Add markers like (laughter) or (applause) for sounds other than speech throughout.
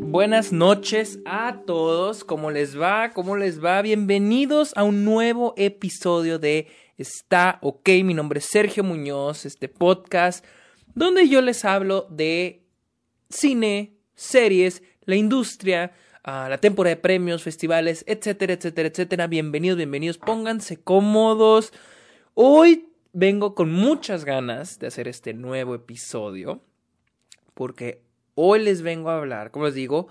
Buenas noches a todos, ¿cómo les va? ¿Cómo les va? Bienvenidos a un nuevo episodio de Está OK. Mi nombre es Sergio Muñoz, este podcast donde yo les hablo de cine, series, la industria, ah, la temporada de premios, festivales, etcétera, etcétera, etcétera. Bienvenidos, bienvenidos, pónganse cómodos. Hoy vengo con muchas ganas de hacer este nuevo episodio porque hoy les vengo a hablar, como les digo,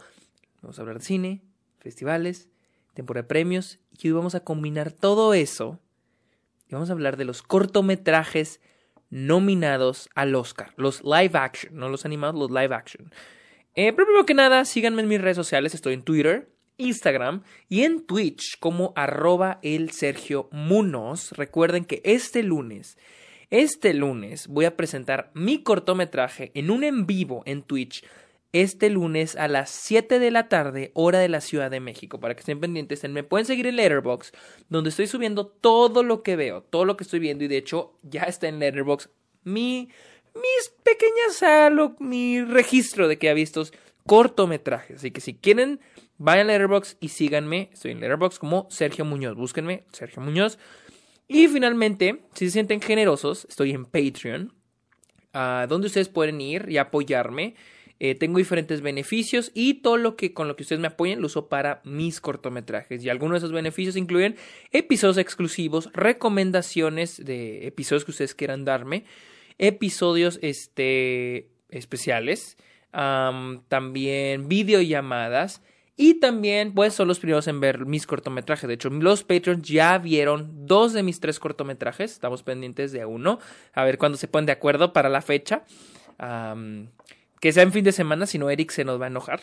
vamos a hablar de cine, festivales, temporada de premios y hoy vamos a combinar todo eso y vamos a hablar de los cortometrajes nominados al Oscar, los live action, no los animados, los live action. Eh, primero que nada, síganme en mis redes sociales, estoy en Twitter, Instagram y en Twitch como arroba el Sergio Munoz. Recuerden que este lunes, este lunes voy a presentar mi cortometraje en un en vivo en Twitch este lunes a las 7 de la tarde, hora de la Ciudad de México. Para que estén pendientes, me pueden seguir en Letterboxd, donde estoy subiendo todo lo que veo, todo lo que estoy viendo. Y de hecho, ya está en Letterboxd mi, mis pequeñas, mi registro de que ha visto cortometrajes. Así que si quieren, vayan a Letterboxd y síganme. Estoy en Letterboxd como Sergio Muñoz. Búsquenme, Sergio Muñoz. Y finalmente, si se sienten generosos, estoy en Patreon, ah, donde ustedes pueden ir y apoyarme. Eh, tengo diferentes beneficios y todo lo que con lo que ustedes me apoyen lo uso para mis cortometrajes. Y algunos de esos beneficios incluyen episodios exclusivos, recomendaciones de episodios que ustedes quieran darme, episodios este, especiales, también videollamadas. Y también, pues, son los primeros en ver mis cortometrajes. De hecho, los Patreons ya vieron dos de mis tres cortometrajes. Estamos pendientes de uno. A ver cuándo se ponen de acuerdo para la fecha que sea en fin de semana, si no Eric se nos va a enojar.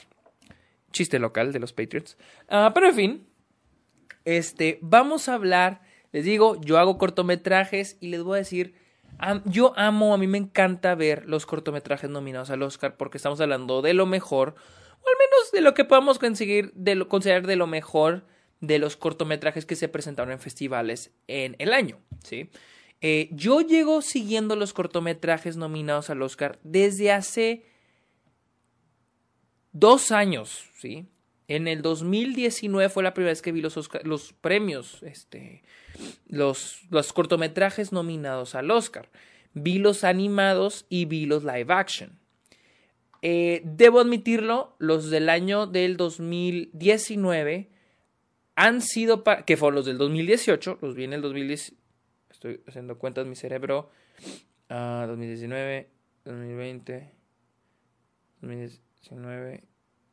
Chiste local de los Patriots. Ah, pero en fin, este, vamos a hablar, les digo, yo hago cortometrajes y les voy a decir, yo amo, a mí me encanta ver los cortometrajes nominados al Oscar porque estamos hablando de lo mejor, o al menos de lo que podamos conseguir, de lo, considerar de lo mejor de los cortometrajes que se presentaron en festivales en el año, ¿sí? Eh, yo llego siguiendo los cortometrajes nominados al Oscar desde hace dos años, ¿sí? En el 2019 fue la primera vez que vi los, los premios, este, los, los cortometrajes nominados al Oscar. Vi los animados y vi los live action. Eh, debo admitirlo, los del año del 2019 han sido, que fueron los del 2018, los vi en el 2010, estoy haciendo cuentas mi cerebro, 2019, 2020, 2019. 2019.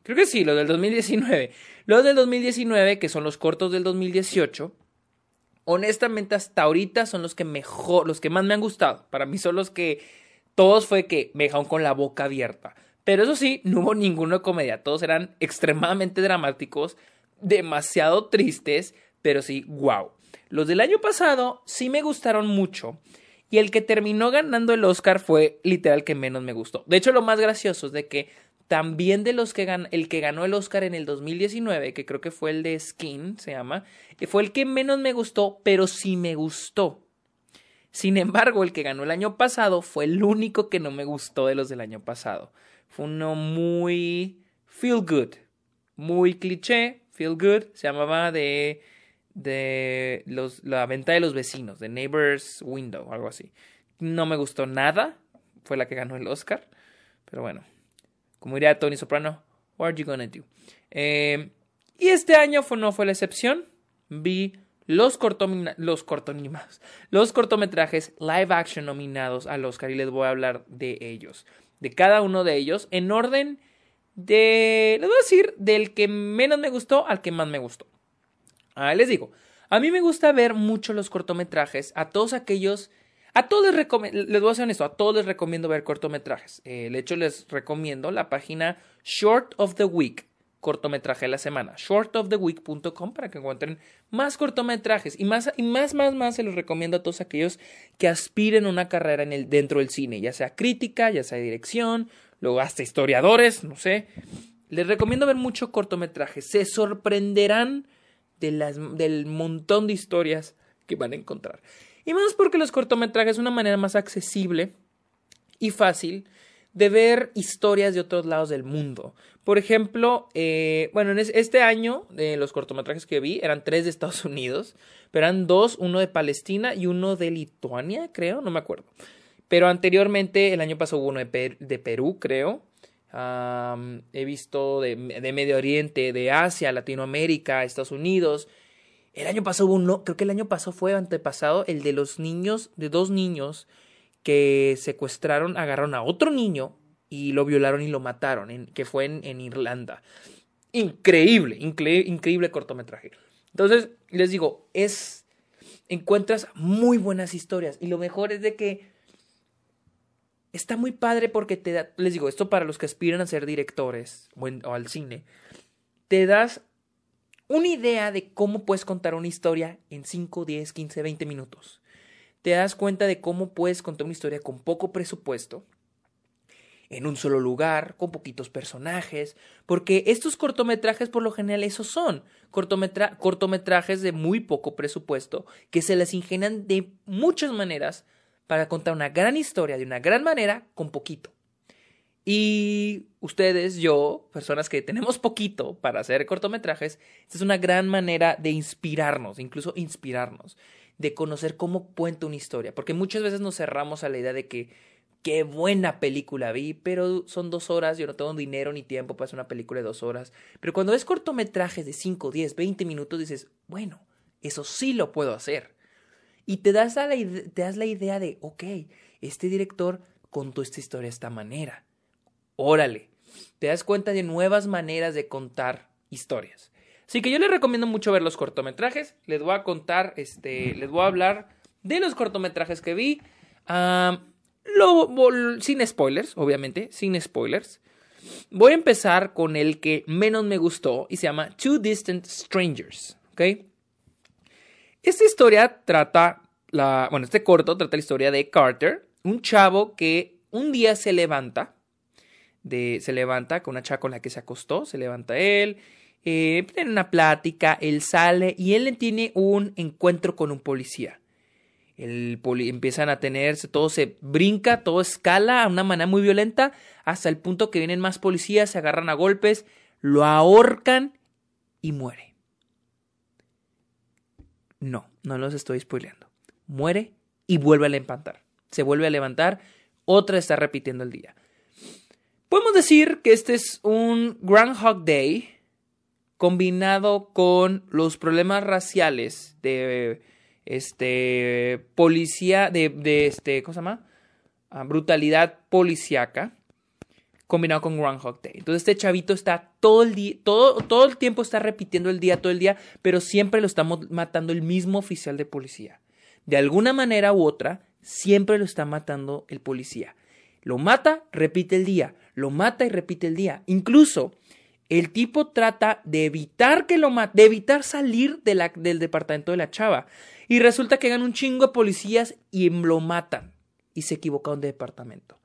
Creo que sí, los del 2019. Los del 2019, que son los cortos del 2018, honestamente hasta ahorita son los que mejor, los que más me han gustado. Para mí son los que todos fue que me dejaron con la boca abierta. Pero eso sí, no hubo ninguno comedia. Todos eran extremadamente dramáticos, demasiado tristes, pero sí, wow. Los del año pasado sí me gustaron mucho. Y el que terminó ganando el Oscar fue literal que menos me gustó. De hecho, lo más gracioso es de que también de los que ganó, el que ganó el Oscar en el 2019, que creo que fue el de Skin, se llama, fue el que menos me gustó, pero sí me gustó. Sin embargo, el que ganó el año pasado fue el único que no me gustó de los del año pasado. Fue uno muy feel good, muy cliché, feel good, se llamaba de de los, la venta de los vecinos, de Neighbors Window, algo así. No me gustó nada, fue la que ganó el Oscar, pero bueno, como diría Tony Soprano, what are you gonna do? Eh, y este año fue, no fue la excepción, vi los, los, los cortometrajes live action nominados al Oscar y les voy a hablar de ellos, de cada uno de ellos, en orden de, les voy a decir, del que menos me gustó al que más me gustó. Ah, les digo, a mí me gusta ver mucho los cortometrajes, a todos aquellos, a todos les recomiendo, les voy a ser honesto, a todos les recomiendo ver cortometrajes. Eh, de hecho, les recomiendo la página Short of the Week, cortometraje de la semana, shortoftheweek.com para que encuentren más cortometrajes y más, y más, más, más se los recomiendo a todos aquellos que aspiren a una carrera en el, dentro del cine, ya sea crítica, ya sea dirección, luego hasta historiadores, no sé. Les recomiendo ver mucho cortometraje, se sorprenderán del montón de historias que van a encontrar. Y más porque los cortometrajes es una manera más accesible y fácil de ver historias de otros lados del mundo. Por ejemplo, eh, bueno, en este año de los cortometrajes que vi eran tres de Estados (laughs) Unidos, pero eran dos, uno de Palestina y uno de Lituania, creo, no me acuerdo. Pero anteriormente, el año pasado hubo uno de, Perú, creo. he visto de, de, Medio Oriente, de Asia, Latinoamérica, Estados Unidos. El año pasado hubo uno, creo que el año pasado fue antepasado, el de los niños, de dos niños que secuestraron, agarraron a otro niño y lo violaron y lo mataron, que fue en, Irlanda. Increíble, increíble cortometraje. Entonces, les digo, es. Encuentras muy buenas historias. Y lo mejor es de que. Está muy padre porque te da. Les digo, esto para los que aspiran a ser directores o al cine. Te das una idea de cómo puedes contar una historia en 5, 10, 15, 20 minutos te das cuenta de cómo puedes contar una historia con poco presupuesto, en un solo lugar, con poquitos personajes, porque estos cortometrajes por lo general esos son cortometrajes de muy poco presupuesto que se les ingenian de muchas maneras para contar una gran historia de una gran manera con poquito. Y ustedes, yo, personas que tenemos poquito para hacer cortometrajes, esta es una gran manera de inspirarnos, incluso inspirarnos de conocer cómo cuenta una historia, porque muchas veces nos cerramos a la idea de que qué buena película vi, pero son dos horas, yo no tengo dinero ni tiempo para hacer una película de dos horas. Pero cuando ves cortometrajes de 5, 10, 20 minutos, dices, bueno, eso sí lo puedo hacer. Y te das, la, te das la idea de, ok, este director contó esta historia de esta manera. Órale, te das cuenta de nuevas maneras de contar historias. Así que yo les recomiendo mucho ver los cortometrajes. Les voy a contar, este, les voy a hablar de los cortometrajes que vi. sin spoilers, obviamente, sin spoilers. Voy a empezar con el que menos me gustó y se llama Two Distant Strangers. ¿Ok? Esta historia trata. Bueno, este corto trata la historia de Carter, un chavo que un día se levanta. Se levanta con una chava con la que se acostó, se levanta él eh, tiene una plática, él sale y él tiene un encuentro con un policía. El empiezan a tenerse, todo se brinca, todo escala a una manera muy violenta, hasta el punto que vienen más policías, se agarran a golpes, lo ahorcan y muere. No, no los estoy spoileando. Muere y vuelve a levantar. Se vuelve a levantar, otra está repitiendo el día. Podemos decir que este es un Groundhog Day, combinado con los problemas raciales de este policía de, de este ¿cómo se llama? Ah, brutalidad policíaca combinado con Groundhog Day. Entonces este chavito está todo el día, todo, todo el tiempo está repitiendo el día, todo el día, pero siempre lo estamos matando el mismo oficial de policía. De alguna manera u otra, siempre lo está matando el policía. Lo mata, repite el día, lo mata y repite el día. Incluso el tipo trata de evitar que lo mate, de evitar salir del departamento de la chava. Y resulta que ganan un chingo de policías y lo matan. Y se equivocaron de departamento.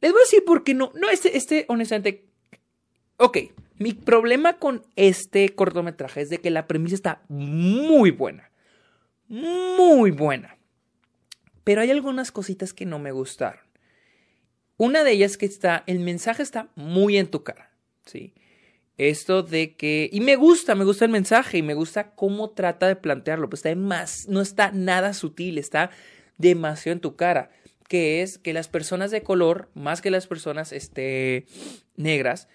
Les voy a decir por qué no. No, este, este, honestamente. Ok, mi problema con este cortometraje es de que la premisa está muy buena. Muy buena. Pero hay algunas cositas que no me gustaron. Una de ellas que está, el mensaje está muy en tu cara. ¿Sí? Esto de que, y me gusta, me gusta el mensaje y me gusta cómo trata de plantearlo, pues está más, no está nada sutil, está demasiado en tu cara, que es que las personas de color, más que las personas este, negras,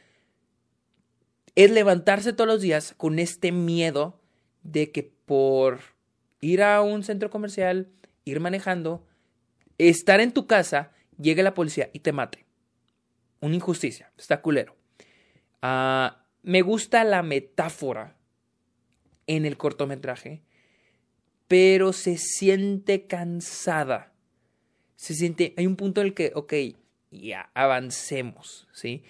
es levantarse todos los días con este miedo de que por ir a un centro comercial, ir manejando, estar en tu casa, llegue la policía y te mate. Una injusticia, está culero. Ah, me gusta la metáfora en el cortometraje, pero se siente cansada. Se siente, hay un punto en el que, ok, ya, avancemos, ¿sí?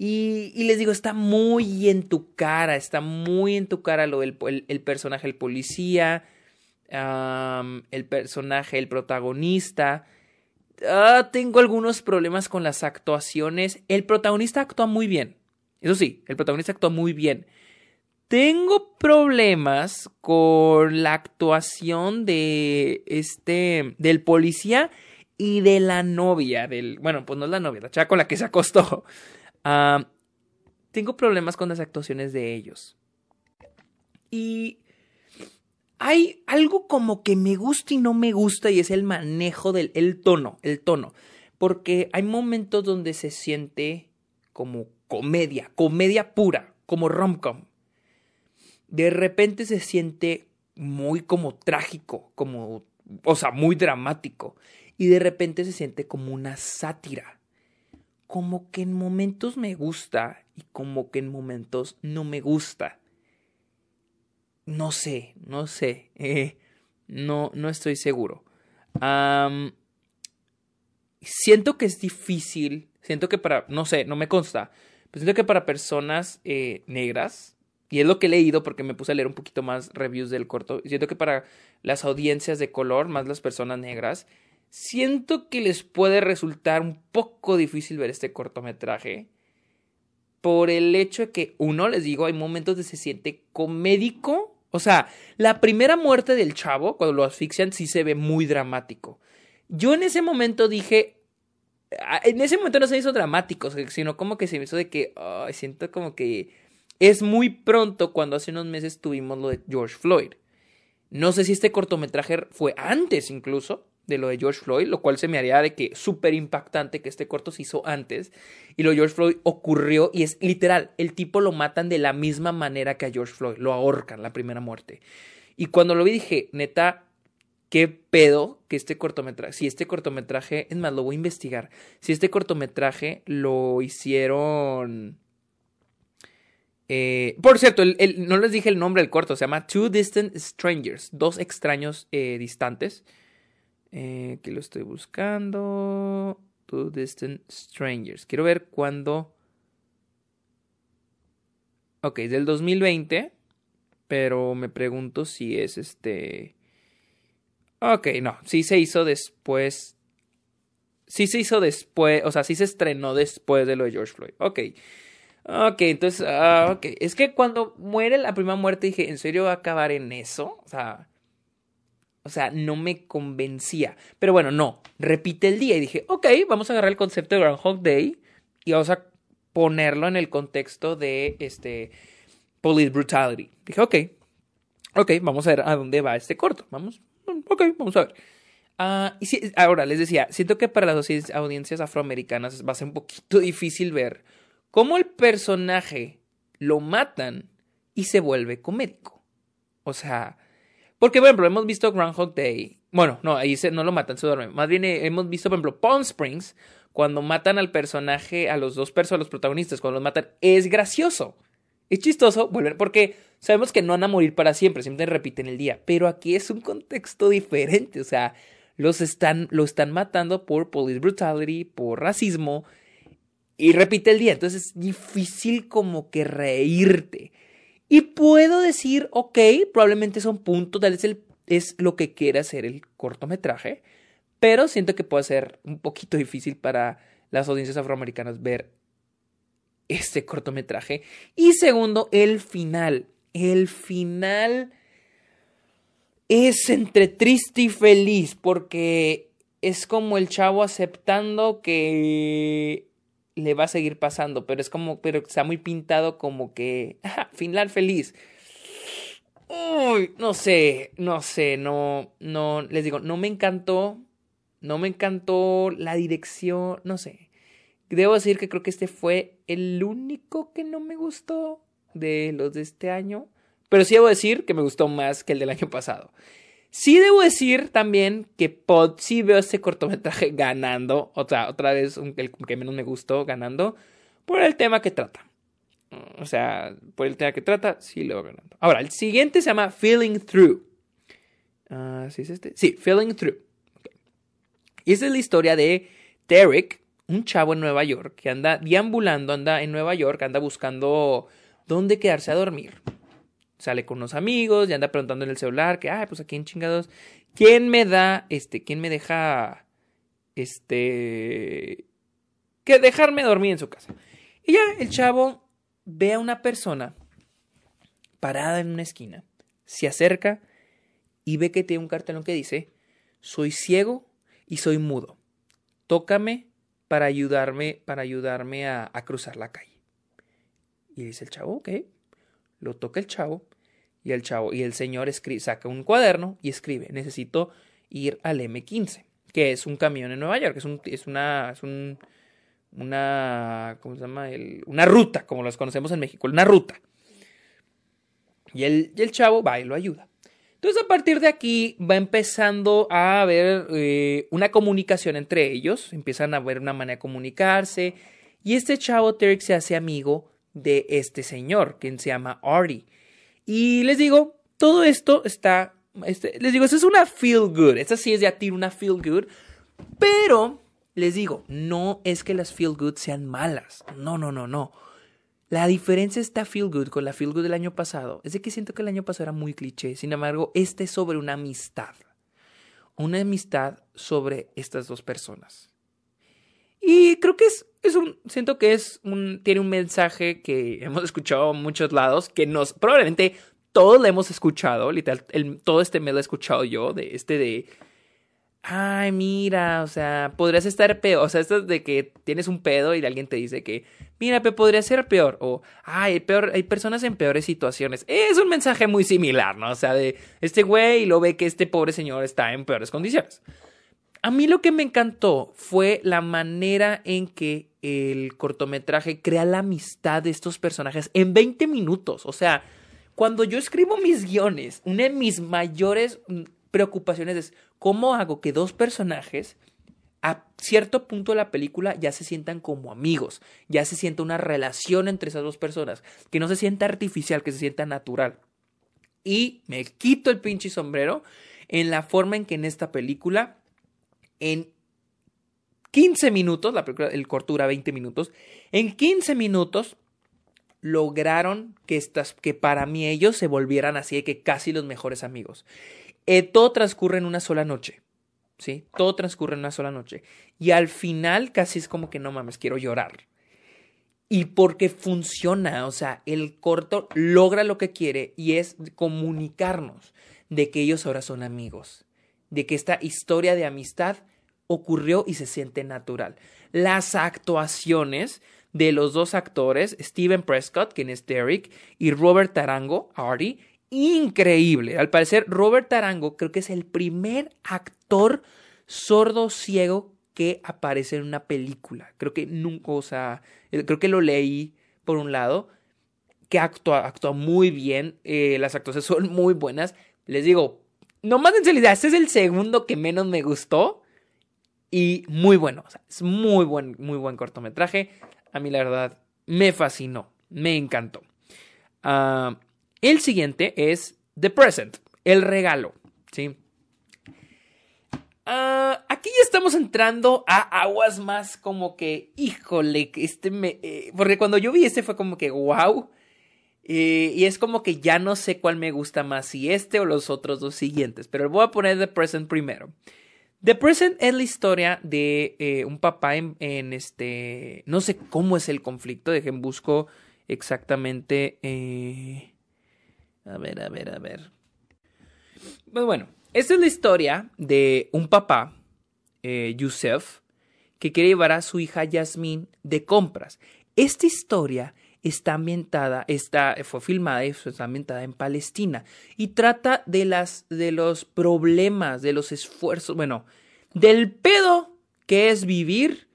Y, les digo, está muy en tu cara, está muy en tu cara lo del el, personaje, el policía, el personaje, el protagonista. Ah, tengo algunos problemas con las actuaciones. El protagonista actúa muy bien. Eso sí, el protagonista actúa muy bien. Tengo problemas con la actuación de este del policía y de la novia del, bueno, pues no es la novia, la chava con la que se acostó. Tengo problemas con las actuaciones de ellos. Y hay algo como que me gusta y no me gusta y es el manejo del el tono, el tono. Porque hay momentos donde se siente como comedia, comedia pura, como rom-com. De repente se siente muy como trágico, como, o sea, muy dramático. Y de repente se siente como una sátira. Como que en momentos me gusta y como que en momentos no me gusta. No sé, no sé. (laughs) Eh, no, no estoy seguro. siento que es difícil. Siento que para. No sé, no me consta. Pero siento que para personas eh, negras. Y es lo que he leído porque me puse a leer un poquito más reviews del corto. Siento que para las audiencias de color, más las personas negras, siento que les puede resultar un poco difícil ver este cortometraje por el hecho de que, uno, les digo, hay momentos de se siente comédico o sea, la primera muerte del chavo, cuando lo asfixian, sí se ve muy dramático. Yo en ese momento dije. En ese momento no se hizo dramático, sino como que se me hizo de que. siento como que. Es muy pronto cuando hace unos meses tuvimos lo de George Floyd. No sé si este cortometraje fue antes incluso de lo de George Floyd, lo cual se me haría de que súper impactante que este corto se hizo antes y lo de George Floyd ocurrió y es literal, el tipo lo matan de la misma manera que a George Floyd, lo ahorcan la primera muerte. Y cuando lo vi dije, neta, qué pedo que este cortometraje, si este cortometraje, es más, lo voy a investigar, si este cortometraje lo hicieron... Eh, por cierto, no les dije el nombre del corto, se llama Two Distant Strangers, dos extraños eh, distantes. Eh, que lo estoy buscando. Two Distant Strangers. Quiero ver cuándo. Ok, del 2020. Pero me pregunto si es este. Ok, no. Sí se hizo después. Sí se hizo después. O sea, sí se estrenó después de lo de George Floyd. Ok. Ok, entonces. Uh, ok. Es que cuando muere la primera muerte dije, ¿en serio va a acabar en eso? O sea. O sea, no me convencía. Pero bueno, no. Repite el día y dije, ok, vamos a agarrar el concepto de Groundhog Day y vamos a ponerlo en el contexto de este police brutality. Dije, ok, ok, vamos a ver a dónde va este corto. Vamos, ok, vamos a ver. Ah, y si, ahora les decía, siento que para las audiencias afroamericanas va a ser un poquito (laughs) difícil ver cómo el personaje lo matan y se vuelve comédico. O sea, porque, por ejemplo, hemos visto Groundhog Day. Bueno, no, ahí no lo matan, se duerme. Más bien eh, hemos visto, por ejemplo, Palm Springs, cuando matan al personaje, a los dos personas, a los protagonistas, cuando los matan, es gracioso. Es chistoso, vuelven, porque sabemos que no van a morir para siempre, siempre repiten el día. Pero aquí es un contexto diferente, o sea, los están, lo están matando por police brutality, por racismo, y repite el día. Entonces es difícil como que reírte. Y puedo decir, ok, probablemente son puntos, tal vez el, es lo que quiere hacer el cortometraje, pero siento que puede ser un poquito difícil para las audiencias afroamericanas ver este cortometraje. Y segundo, el final. El final es entre triste y feliz porque es como el chavo aceptando que le va a seguir pasando, pero es como, pero está muy pintado como que, final feliz. Uy, no sé, no sé, no, no, les digo, no me encantó, no me encantó la dirección, no sé. Debo decir que creo que este fue el único que no me gustó de los de este año, pero sí debo decir que me gustó más que el del año pasado. Sí debo decir también que Pod, sí veo este cortometraje ganando, o sea, otra vez el que menos me gustó ganando, por el tema que trata. O sea, por el tema que trata, sí lo veo ganando. Ahora, el siguiente se llama Feeling Through. Uh, ¿Sí es este? Sí, Feeling Through. Y esa es la historia de Derek, un chavo en Nueva York que anda deambulando, anda en Nueva York, anda buscando dónde quedarse a dormir sale con unos amigos y anda preguntando en el celular que, ay, pues aquí en chingados, ¿quién me da, este, quién me deja, este, que dejarme dormir en su casa? Y ya el chavo ve a una persona parada en una esquina, se acerca y ve que tiene un cartelón que dice, soy ciego y soy mudo. tócame para ayudarme, para ayudarme a, cruzar la calle. Y dice el chavo, ok. Lo toca el chavo y el chavo y el señor escribe, saca un cuaderno y escribe, necesito ir al M15, que es un camión en Nueva York, es, un, es una, es un, una, ¿cómo se llama? El, una ruta, como las conocemos en México, una ruta. Y el, el chavo va y lo ayuda. Entonces a partir de aquí va empezando a haber eh, una comunicación entre ellos, empiezan a ver una manera de comunicarse. Y este chavo Terry se hace amigo de este señor, quien se llama Artie. Y les digo, todo esto está, este, les digo, eso es una feel good, esta sí es de ti una feel good, pero les digo, no es que las feel good sean malas, no, no, no, no. La diferencia está feel good con la feel good del año pasado. Es de que siento que el año pasado era muy cliché, sin embargo, este es sobre una amistad, una amistad sobre estas dos personas. Y creo que es, un, siento que es un, tiene un mensaje que (laughs) hemos escuchado en muchos lados, que nos, probablemente todos lo hemos escuchado, literal, todo este mes lo he escuchado yo, de este de, ay, mira, o sea, podrías estar peor, o sea, esto de que tienes un pedo y alguien te dice que, mira, pero podría ser peor, o, ay, peor, hay personas en peores situaciones. Es un mensaje muy similar, ¿no? O sea, de este güey lo ve que este pobre señor está en peores condiciones. A mí lo que me encantó fue la manera en que el cortometraje crea la amistad de estos personajes en 20 minutos. O sea, cuando yo escribo mis guiones, una de mis mayores preocupaciones es cómo hago que dos personajes a cierto punto de la película ya se sientan como amigos, ya se sienta una relación entre esas dos personas, que no se sienta artificial, que se sienta natural. Y me quito el pinche sombrero en la forma en que en esta película en 15 minutos, la película, el cortura 20 minutos, en 15 minutos lograron que, estas, que para mí ellos se volvieran así de que casi los mejores amigos. Eh, todo transcurre en una sola noche. ¿Sí? Todo transcurre en una sola noche. Y al final casi es como que no mames, quiero llorar. Y porque funciona, o sea, el corto logra lo que quiere y es comunicarnos de que ellos ahora son amigos de que esta historia de amistad ocurrió y se siente natural. Las actuaciones de los dos actores, Steven Prescott, quien es Derek, y Robert Tarango, Artie, increíble. Al parecer, Robert Tarango creo que es el primer actor sordo ciego que aparece en una película. Creo que nunca, o sea, creo que lo leí por un lado, que actúa, actúa muy bien, eh, las actuaciones (laughs) son muy buenas. Les digo, no más en realidad, este es el segundo que menos me gustó. Y muy bueno. Es muy buen, muy buen cortometraje. A mí, la verdad, me fascinó. Me encantó. Ah, el siguiente es The Present, el regalo. ¿sí? Ah, aquí ya estamos entrando a aguas más como que, híjole, este me. Eh, porque cuando yo vi este fue como que, wow. Eh, y es como que ya no sé cuál me gusta más, si este o los otros dos siguientes, pero voy a poner The Present primero. The Present es la historia de eh, un papá en, este... No sé cómo es el conflicto, dejen busco exactamente... a ver, a ver, a ver. Pues bueno, esta es la historia de un papá, Yusef, que quiere llevar a su hija Yasmin de compras. Esta historia está ambientada, está, fue filmada y está ambientada en Palestina y trata de, las, de los problemas, de los esfuerzos, bueno, del pedo que es vivir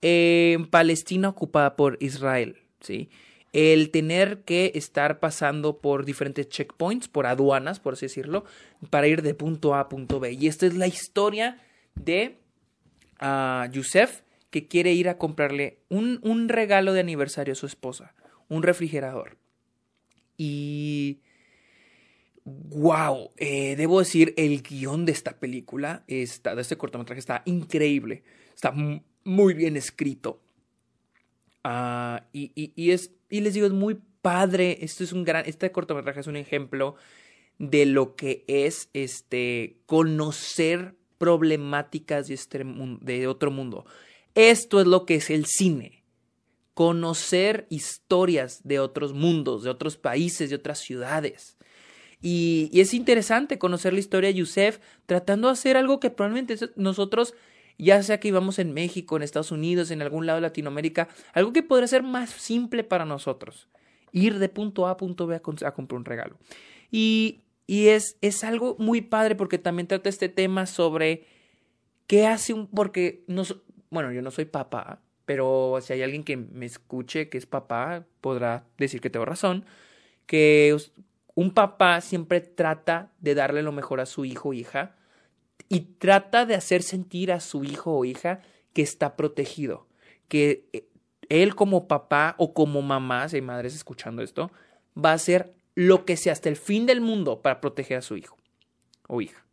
en Palestina ocupada por Israel, ¿sí? El tener que estar pasando por diferentes checkpoints, por aduanas, por así decirlo, para ir de punto A a punto B. Y esta es la historia de uh, Yusef, que quiere ir a comprarle un, un regalo de aniversario a su esposa un refrigerador. Y... ¡Wow! Eh, debo decir, el guion de esta película, de este cortometraje, está increíble. Está muy bien escrito. Ah, y, y, es, y les digo, es muy padre. Esto es un gran, este cortometraje es un ejemplo de lo que es este, conocer problemáticas de, este, de otro mundo. Esto es lo que es el cine conocer historias de otros mundos, de otros países, de otras ciudades. Y, es interesante conocer la historia de Yusef tratando de hacer algo que probablemente nosotros ya sea que vivamos en México, en Estados Unidos, en algún lado de Latinoamérica, algo que podría ser más simple para nosotros. Ir de punto A a punto B a, comprar un regalo. Y, y es, es algo muy padre porque también trata este tema sobre qué hace un... Porque, no, bueno, yo no soy papá, pero si hay alguien que me escuche que es papá, podrá decir que tengo razón, que un papá siempre trata de darle lo mejor a su hijo o hija y trata de hacer sentir a su hijo o hija que está protegido, que eh, él como papá o como mamá, si hay madres escuchando esto, va a hacer lo que sea hasta el fin del mundo para proteger a su hijo o hija.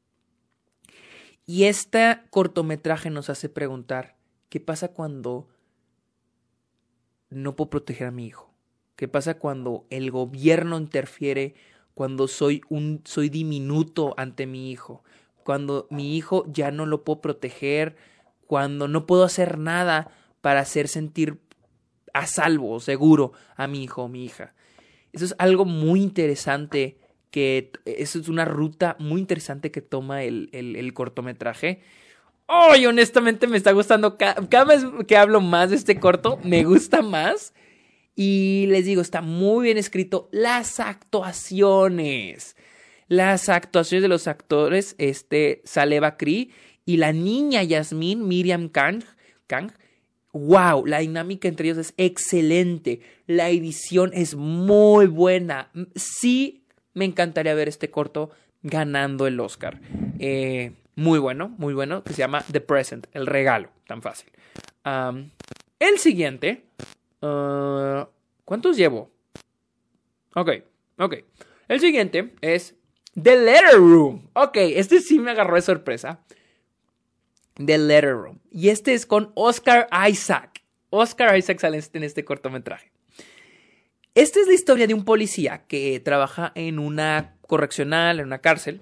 Y este cortometraje nos hace preguntar, ¿qué pasa cuando no puedo proteger a mi hijo? ¿Qué pasa cuando el gobierno interfiere cuando soy un soy diminuto ante mi hijo, cuando mi hijo ya no lo puedo proteger, cuando no puedo hacer nada para hacer sentir a salvo, seguro a mi hijo o mi hija. Eso es algo muy interesante que eso es una ruta muy interesante que toma el, el, cortometraje. ¡Ay! honestamente me está gustando. cada, vez que hablo más de este corto, me gusta más. Y les digo, está muy bien escrito. Las actuaciones. Las actuaciones de los actores, este, Saleva Cree y la niña Yasmin, Miriam Kang, Kang. Wow, la dinámica entre ellos es excelente. La edición es muy buena. Sí, me encantaría ver este corto ganando el Oscar. Eh, muy bueno, muy bueno, que se llama The Present, el regalo, tan fácil. el siguiente Ah, ¿Cuántos llevo? Ok, ok. El siguiente es The Letter Room. Ok, este sí me agarró de sorpresa. The Letter Room. Y este es con Oscar Isaac. Oscar Isaac sale en este cortometraje. Esta es la historia de un policía que trabaja en una correccional, en una cárcel,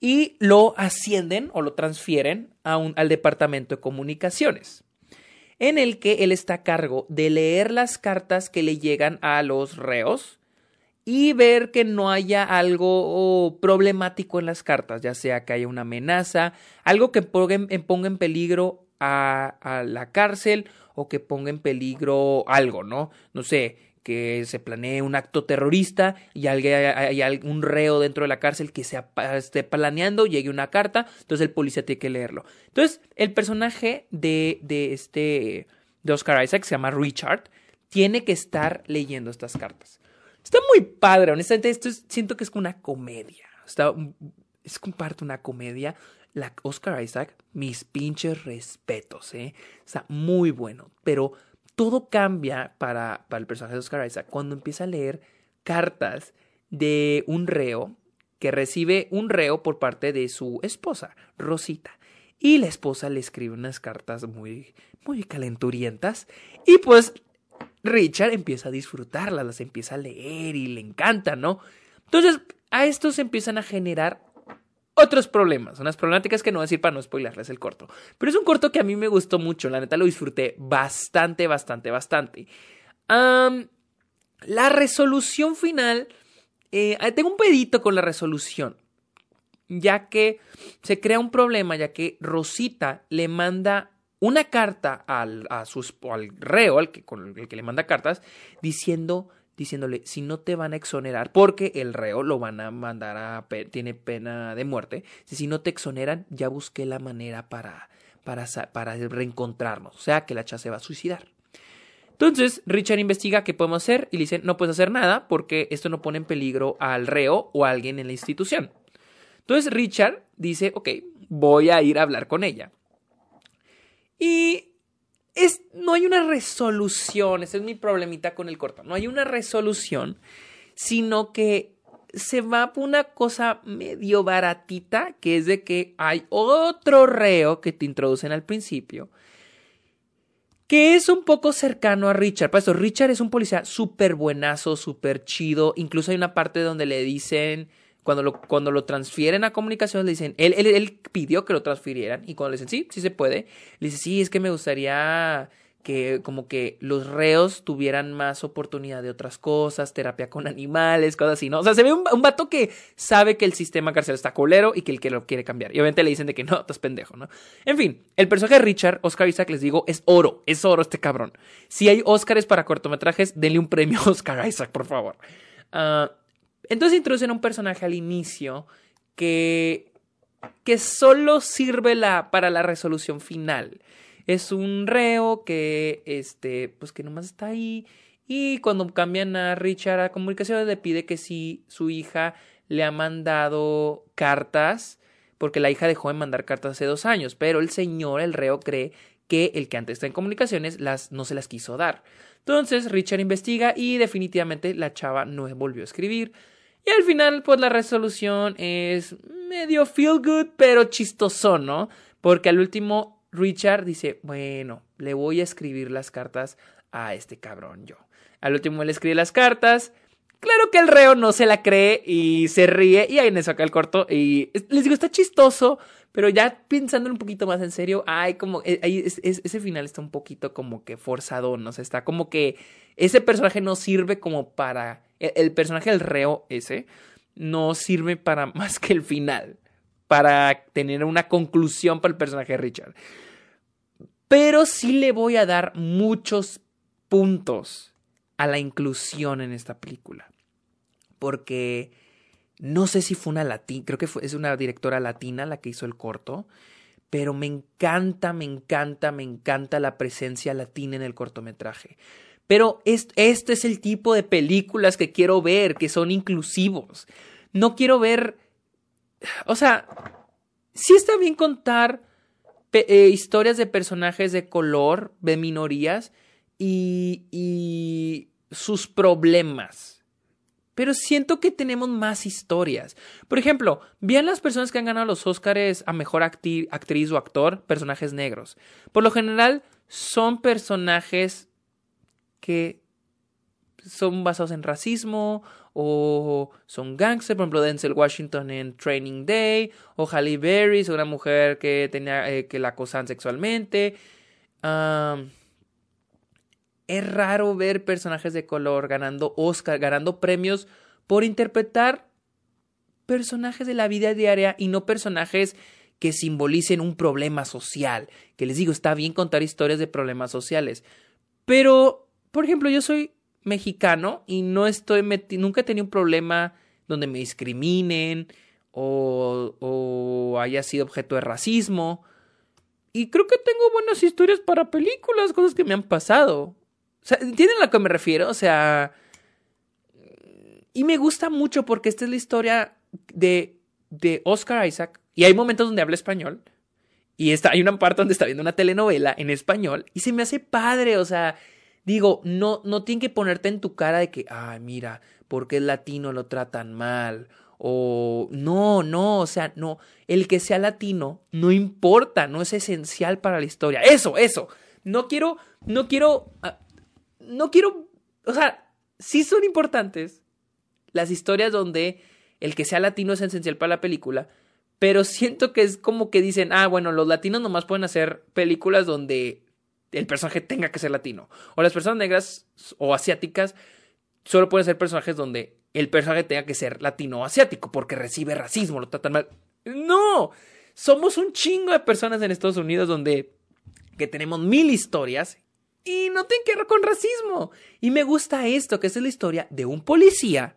y lo ascienden o lo transfieren al departamento de comunicaciones en el que él está a cargo de leer las cartas que le llegan a los reos y ver que no haya algo problemático en las cartas, ya sea que haya una amenaza, algo que ponga en, peligro a, la cárcel o que ponga en peligro algo, ¿no? No sé, que se planee un acto terrorista y hay algún reo dentro de la cárcel que se esté planeando, llegue una carta, entonces el policía tiene que leerlo. Entonces, el personaje de, de este de Oscar Isaac, se llama Richard, tiene que estar leyendo estas cartas. Está muy padre, honestamente, esto siento que es una comedia. Está, es comparte una comedia. La Oscar Isaac, mis pinches respetos, ¿eh? Está muy bueno, pero todo cambia para, para el personaje de Oscar Isaac cuando empieza a leer cartas de un reo que recibe un reo por parte de su esposa, Rosita. Y la esposa le escribe unas cartas muy, muy calenturientas. Y pues Richard empieza a disfrutarlas, las empieza a leer y le encanta, ¿no? Entonces, a esto se empiezan a generar otros problemas, unas problemáticas que no voy a decir para no spoilerles el corto. Pero es un corto que a mí me gustó mucho, la neta lo disfruté bastante, bastante, bastante. la resolución final, eh, tengo un pedito con la resolución, ya que se crea un problema, ya que Rosita le manda una carta al, al reo, al que, con el que le manda cartas, diciendo diciéndole si no te van a exonerar porque el reo lo van a mandar a tiene pena de muerte si no te exoneran ya busqué la manera para para para reencontrarnos o sea que la cha se va a suicidar. Entonces Richard investiga qué podemos hacer y le dice no puedes hacer nada porque esto no pone en peligro al reo o a alguien en la institución entonces Richard dice ok voy a ir a hablar con ella y no hay una resolución, ese es mi problemita con el corto, no hay una resolución, sino que se va por una cosa medio baratita, que es de que hay otro reo que te introducen al principio, que es un poco cercano a Richard. Para eso, Richard es un policía súper buenazo, súper chido, incluso hay una parte donde le dicen cuando lo, cuando lo transfieren a comunicaciones, le dicen, él, él, pidió que lo transfirieran y cuando le dicen, sí, sí se puede, le dice, sí, es que me gustaría que como que los reos tuvieran más oportunidad de otras cosas, terapia con animales, cosas así, ¿no? O sea, se ve un, un vato que sabe que el sistema carcel está colero y que el que lo quiere cambiar. Y obviamente le dicen de que no, estás pendejo, ¿no? En fin, el personaje de Richard, Oscar Isaac, les digo, es oro, es oro este cabrón. Si hay Oscars para cortometrajes, denle un premio a Oscar Isaac, por favor. Ah, entonces introducen un personaje al inicio que, que solo sirve la, para la resolución final. Es un reo que, este, pues que nomás está ahí. Y cuando cambian a Richard a comunicaciones, le pide que si su hija le ha mandado cartas, porque la hija dejó de mandar cartas hace dos años, pero el señor, el reo, cree que el que antes está en comunicaciones las, no se las quiso dar. Entonces Richard investiga y definitivamente la chava no volvió a escribir. Y al final, pues la resolución es medio feel good, pero chistoso, ¿no? Porque al último Richard dice, bueno, le voy a escribir las cartas a este cabrón yo. Al último le escribe las cartas. Claro que el reo no se la cree y se ríe y ahí me saca el corto y les digo, está chistoso, pero ya pensando un poquito más en serio, ay, como, eh, ahí ese final está un poquito como que forzado, ¿no? sé, está como que ese personaje no sirve como para, el, personaje del reo ese no sirve para (laughs) más que el final para tener una conclusión para el personaje de Richard. Pero sí le voy a dar muchos puntos a la inclusión en esta película. Porque no sé si fue una latina, creo que fue, es una directora latina la que hizo el corto, pero me encanta, me encanta, me encanta la presencia latina en el cortometraje. Pero este es el tipo de películas que quiero ver, que son inclusivos. No quiero ver o sea, sí está bien contar eh, historias de personajes de color, de minorías y, y sus problemas. Pero siento que tenemos más historias. Por ejemplo, vean las personas que han ganado los Oscars a mejor actriz o actor, personajes negros. Por lo general, son personajes que son basados en racismo o son gangsters, por ejemplo Denzel Washington en Training Day o Halle Berry, una mujer que tenía eh, que la acosan sexualmente. es raro ver personajes de color ganando Oscar, ganando premios por interpretar personajes de la vida diaria y no personajes que simbolicen un problema social. Que les digo, está bien contar historias de problemas sociales. Pero, por ejemplo, yo soy mexicano y no estoy nunca he tenido un problema donde me discriminen o, o haya sido objeto de racismo. Y creo que tengo buenas historias para películas, cosas que me han pasado. O sea, ¿entienden a lo que me refiero? O sea... Y me gusta mucho porque esta es la historia de, de Oscar Isaac. Y hay momentos donde habla español. Y está, hay una parte donde está viendo una telenovela en español. Y se me hace padre, o sea, Digo, no, no tienen que ponerte en tu cara de que, ay, mira, porque el latino lo tratan mal. O no, no, o sea, no. El que sea latino no importa, no es esencial para la historia. Eso, eso. No quiero, no quiero, ah, no quiero, o sea, sí son importantes las historias donde el que sea latino es esencial para la película, pero siento que es como que dicen, ah, bueno, los latinos nomás pueden hacer películas donde el personaje tenga que ser latino. O las personas negras o asiáticas solo pueden ser personajes donde el personaje tenga que ser latino o asiático porque recibe racismo, lo tratan mal. No, somos un chingo de personas en Estados Unidos donde que tenemos mil historias y no tienen que ver con racismo. Y me gusta esto, que es la historia de un policía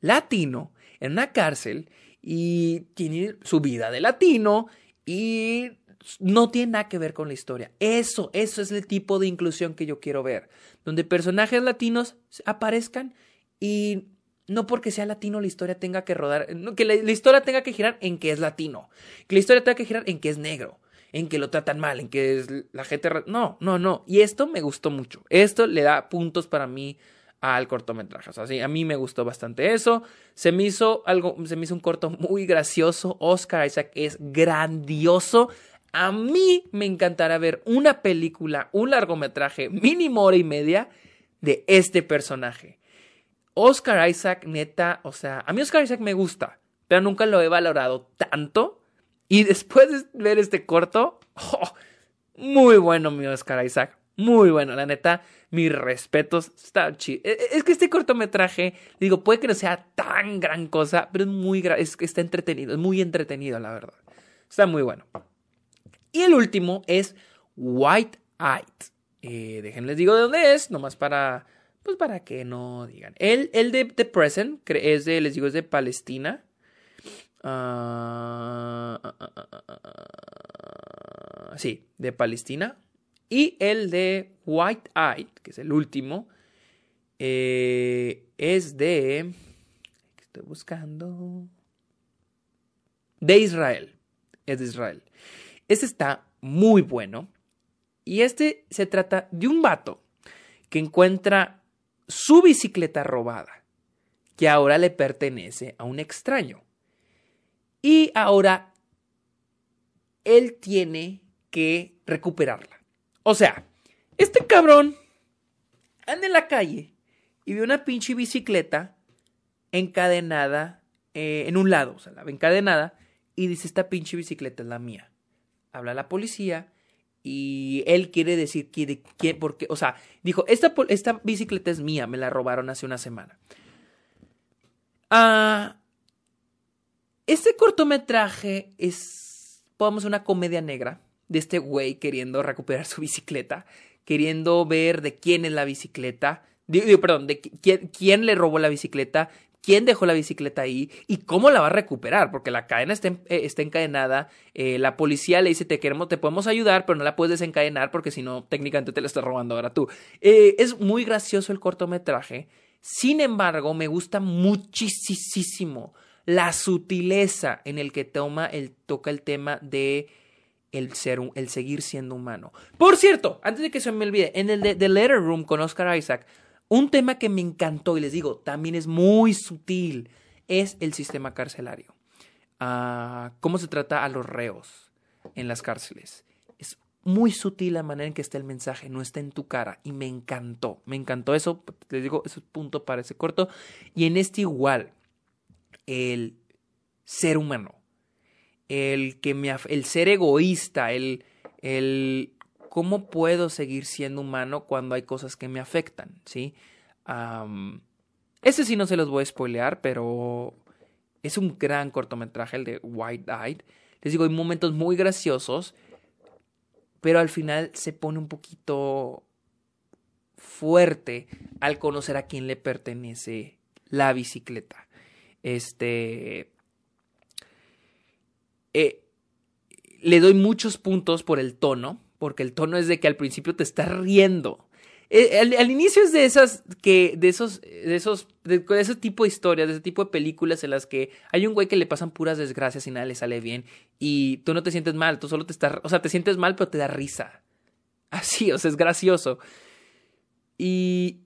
latino en una cárcel y tiene su vida de latino y no tiene nada que ver con la historia. Eso, eso es el tipo de inclusión que yo quiero ver, donde personajes latinos aparezcan y no porque sea latino la historia tenga que rodar, que la, historia tenga que girar en que es latino, que la historia tenga que girar en que es negro, en que lo tratan mal, en que es la gente... No, no, no. Y esto me gustó mucho. Esto le da puntos para mí al cortometraje. O sea, sí, a mí me gustó bastante eso. Se me hizo algo, se me hizo un corto muy gracioso. Oscar Isaac es grandioso. A mí me encantará ver una película, un largometraje, mínimo hora y media, de este personaje. Oscar Isaac, neta, o sea, a mí Oscar Isaac me gusta, pero nunca lo he valorado tanto. Y (laughs) después de ver este corto, oh, muy bueno mi Oscar Isaac, Muy bueno, la neta, mis respetos, está chido. E, e, es que este cortometraje, digo, puede que no sea tan gran cosa, pero es muy, es, está entretenido, es muy entretenido, la verdad. Está muy bueno. Y el último es White Eyed. Eh, déjenles digo de dónde es, nomás para, pues para que no digan. El, el de The Present es de, les digo, es de Palestina. Ah, ah, ah, sí, de Palestina. Y el de White Eye, que es el último, eh, es de... Estoy buscando... De Israel. Es de Israel. Este está muy bueno. Y este se trata de un vato que encuentra su bicicleta robada, que ahora le pertenece a un extraño. Y ahora él tiene que recuperarla. O sea, este cabrón anda en la calle y ve una pinche bicicleta encadenada eh, en un lado, o sea, la ve encadenada y dice, esta pinche bicicleta es la mía. Habla la policía y él quiere decir quién, porque, o sea, dijo, esta, esta bicicleta es mía, me la robaron hace una semana. Ah, este cortometraje es, podemos una comedia negra de este güey queriendo recuperar su bicicleta, queriendo ver de quién es la bicicleta, perdón, de quién, quién, le robó la bicicleta, quién dejó la bicicleta ahí y cómo la va a recuperar, porque la cadena está, eh, está encadenada, eh, la policía le dice te queremos, te podemos ayudar, pero no la puedes desencadenar porque si no, técnicamente te la estás robando ahora tú. Eh, es muy gracioso el cortometraje, sin embargo, me gusta muchísimo la sutileza en el que toma el, toca el tema de el, ser, el seguir siendo humano. Por cierto, antes de que se me olvide, en el de The Letter Room con Oscar Isaac, un tema que me encantó y les digo, también es muy sutil, es el sistema carcelario. Ah, cómo se trata a los reos en las cárceles. Es muy sutil la manera en que está el mensaje, no está en tu cara y me encantó, me encantó eso, les digo, es un punto para ese corto. Y en este igual, el ser humano el que me el ser egoísta, el, el cómo puedo seguir siendo humano cuando hay cosas que me afectan, ¿sí? ese sí no se los voy a spoilear, pero es un gran cortometraje el de White Eyed. Les digo, hay momentos muy graciosos, pero al final se pone un poquito fuerte al conocer a quién le pertenece la bicicleta. Este, eh, le doy muchos puntos por el tono, porque el tono es de que al principio te estás riendo. Eh, al, inicio es de esas que, de esos, de esos, de, ese tipo de historias, de ese tipo de películas en las que hay un güey que le pasan puras desgracias y nada le sale bien y tú no te sientes mal, tú solo te estás, o sea, te sientes mal pero te da risa. (laughs) Así, o sea, es gracioso. Y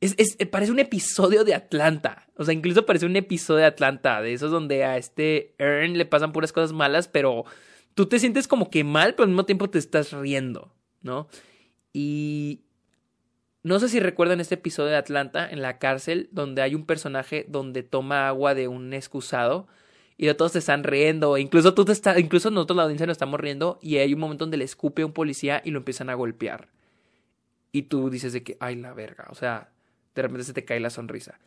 es, es, parece un episodio de Atlanta. O sea, incluso parece un episodio de Atlanta, de esos donde a este Ern le pasan puras cosas malas, pero tú te sientes como que mal, pero al mismo tiempo te estás riendo, ¿no? Y no sé si recuerdan este episodio de Atlanta en la cárcel, donde hay un personaje donde toma agua de un excusado y todos te están riendo, incluso tú te estás, incluso nosotros la audiencia nos estamos riendo y hay un momento donde le escupe a un policía y lo empiezan a golpear. Y tú dices de que, ay la verga, o sea, de repente se te cae la sonrisa.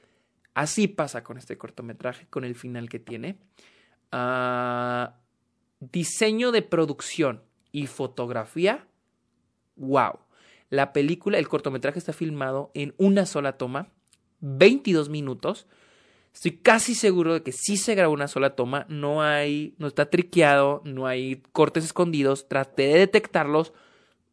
Así pasa con este cortometraje, con el final que tiene. Ah, diseño de producción y fotografía. ¡Wow! La película, el cortometraje está filmado en una sola toma, 22 minutos. Estoy casi seguro de que sí se grabó una sola toma. No hay, no está triqueado, no hay cortes escondidos. Traté de detectarlos.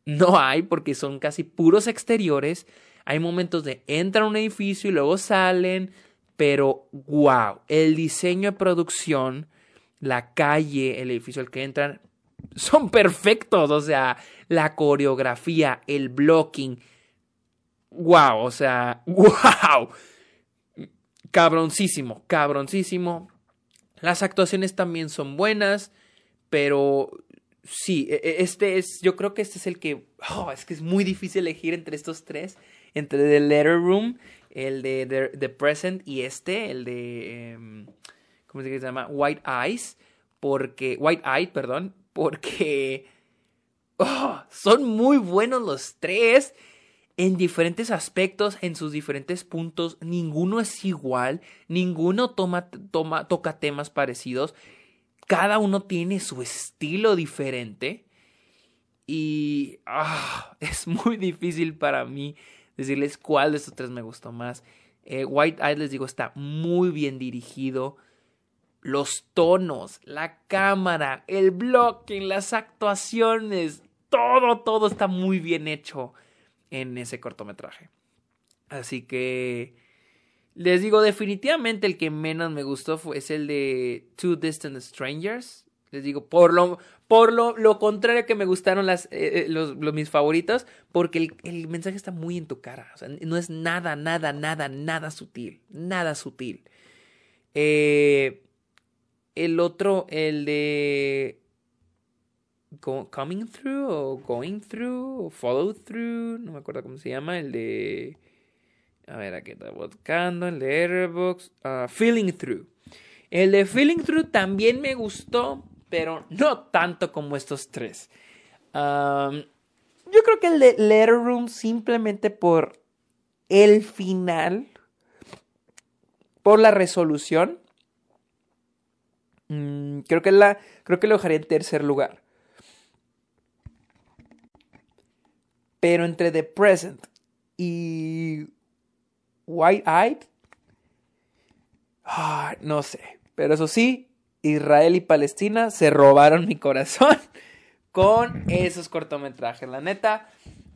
No hay porque son casi puros exteriores. Hay momentos de entran a un edificio y luego salen, pero wow, el diseño de producción, la calle, el edificio al que entran, son perfectos. O sea, la coreografía, el blocking. Wow, o sea, (laughs) wow. Cabroncísimo, cabroncísimo. Las actuaciones también son buenas, pero sí, e, e, este es, yo creo que este es el que, oh, es que es muy difícil elegir entre estos tres entre The Letter Room, el de The, Present y este, el de, em, ¿cómo se llama? White Eyes, porque, White Eye, perdón, porque (laughs) oh, son muy buenos los tres en diferentes aspectos, en sus diferentes puntos. Ninguno es igual, ninguno toma, toma, toca temas parecidos. Cada uno tiene su estilo diferente. Y ah, (laughs) es muy difícil para mí decirles cuál de estos tres me gustó más. Eh, White Eye, les digo, está muy bien dirigido. Los tonos, la cámara, el blocking, las actuaciones, todo, todo está muy bien hecho en ese cortometraje. Así que les digo, definitivamente el que menos me gustó fue, es el de Two Distant Strangers. Les digo, por lo, por lo, lo contrario que me gustaron eh, eh, los, mis favoritos, porque el, el, mensaje está muy en tu cara. O sea, no es nada, nada, nada, nada sutil. Nada sutil. Eh, el otro, el de coming through o going through o follow through, no me acuerdo cómo se llama, el de... A ver, aquí está buscando, el de Airbox, uh, feeling through. El de feeling through también me gustó, pero no tanto como estos tres. Yo creo que el de Letter Room simplemente por el final, por la resolución, mm, creo que la, creo que lo dejaría en tercer lugar. Pero entre The Present y White Eyed, ah, no sé. Pero eso sí, Israel y Palestina se robaron mi corazón (laughs) con esos cortometrajes. La neta,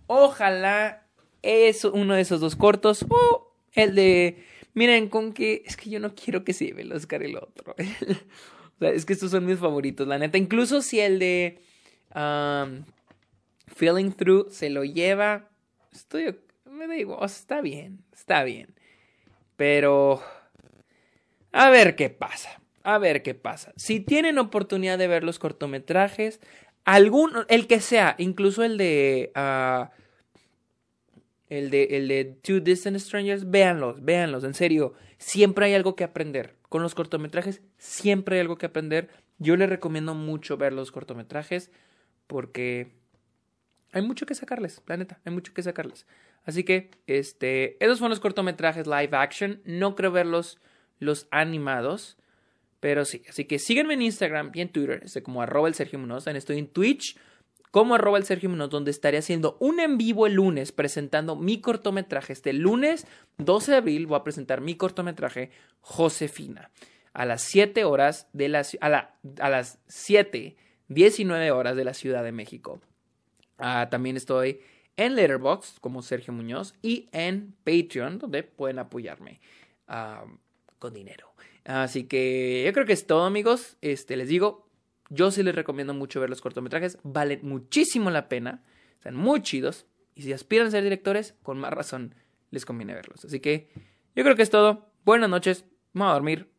ojalá es uno de esos dos cortos o el de... Miren, con que es que yo no quiero que se lleve el Oscar el otro. (laughs) es que estos son mis favoritos, la neta. Incluso si el de... Feeling Through se lo lleva. Estoy. Me digo, está bien, está bien. Pero. A ver qué pasa. A ver qué pasa. Si tienen oportunidad de ver los cortometrajes, algún, el que sea, incluso el de, ah, el de, el de Two Distant Strangers, véanlos, véanlos, en serio. Siempre hay algo que aprender. Con los cortometrajes siempre hay algo que aprender. Yo les recomiendo mucho ver los cortometrajes porque hay mucho que sacarles, planeta, hay mucho que sacarles. Así que, este, esos fueron los cortometrajes live action. No creo verlos los animados, pero sí. Así que síganme en Instagram y en Twitter, este, como arroba el Sergio Munoz. Estoy en Twitch como arroba el Sergio Munoz, donde estaré haciendo un en vivo el lunes presentando mi cortometraje. Este lunes 12 de abril voy a presentar mi cortometraje Josefina a las 7 horas de la a, a las 7 19 horas de la Ciudad de México. Ah, también estoy en Letterboxd como Sergio Muñoz y en Patreon donde pueden apoyarme ah, con dinero. Así que yo creo que es todo amigos. Este, les digo, yo sí les recomiendo mucho ver los cortometrajes. Valen muchísimo la pena. Están muy chidos. Y si aspiran a ser directores, con más razón les conviene verlos. Así que yo creo que es todo. Buenas noches. Vamos a dormir.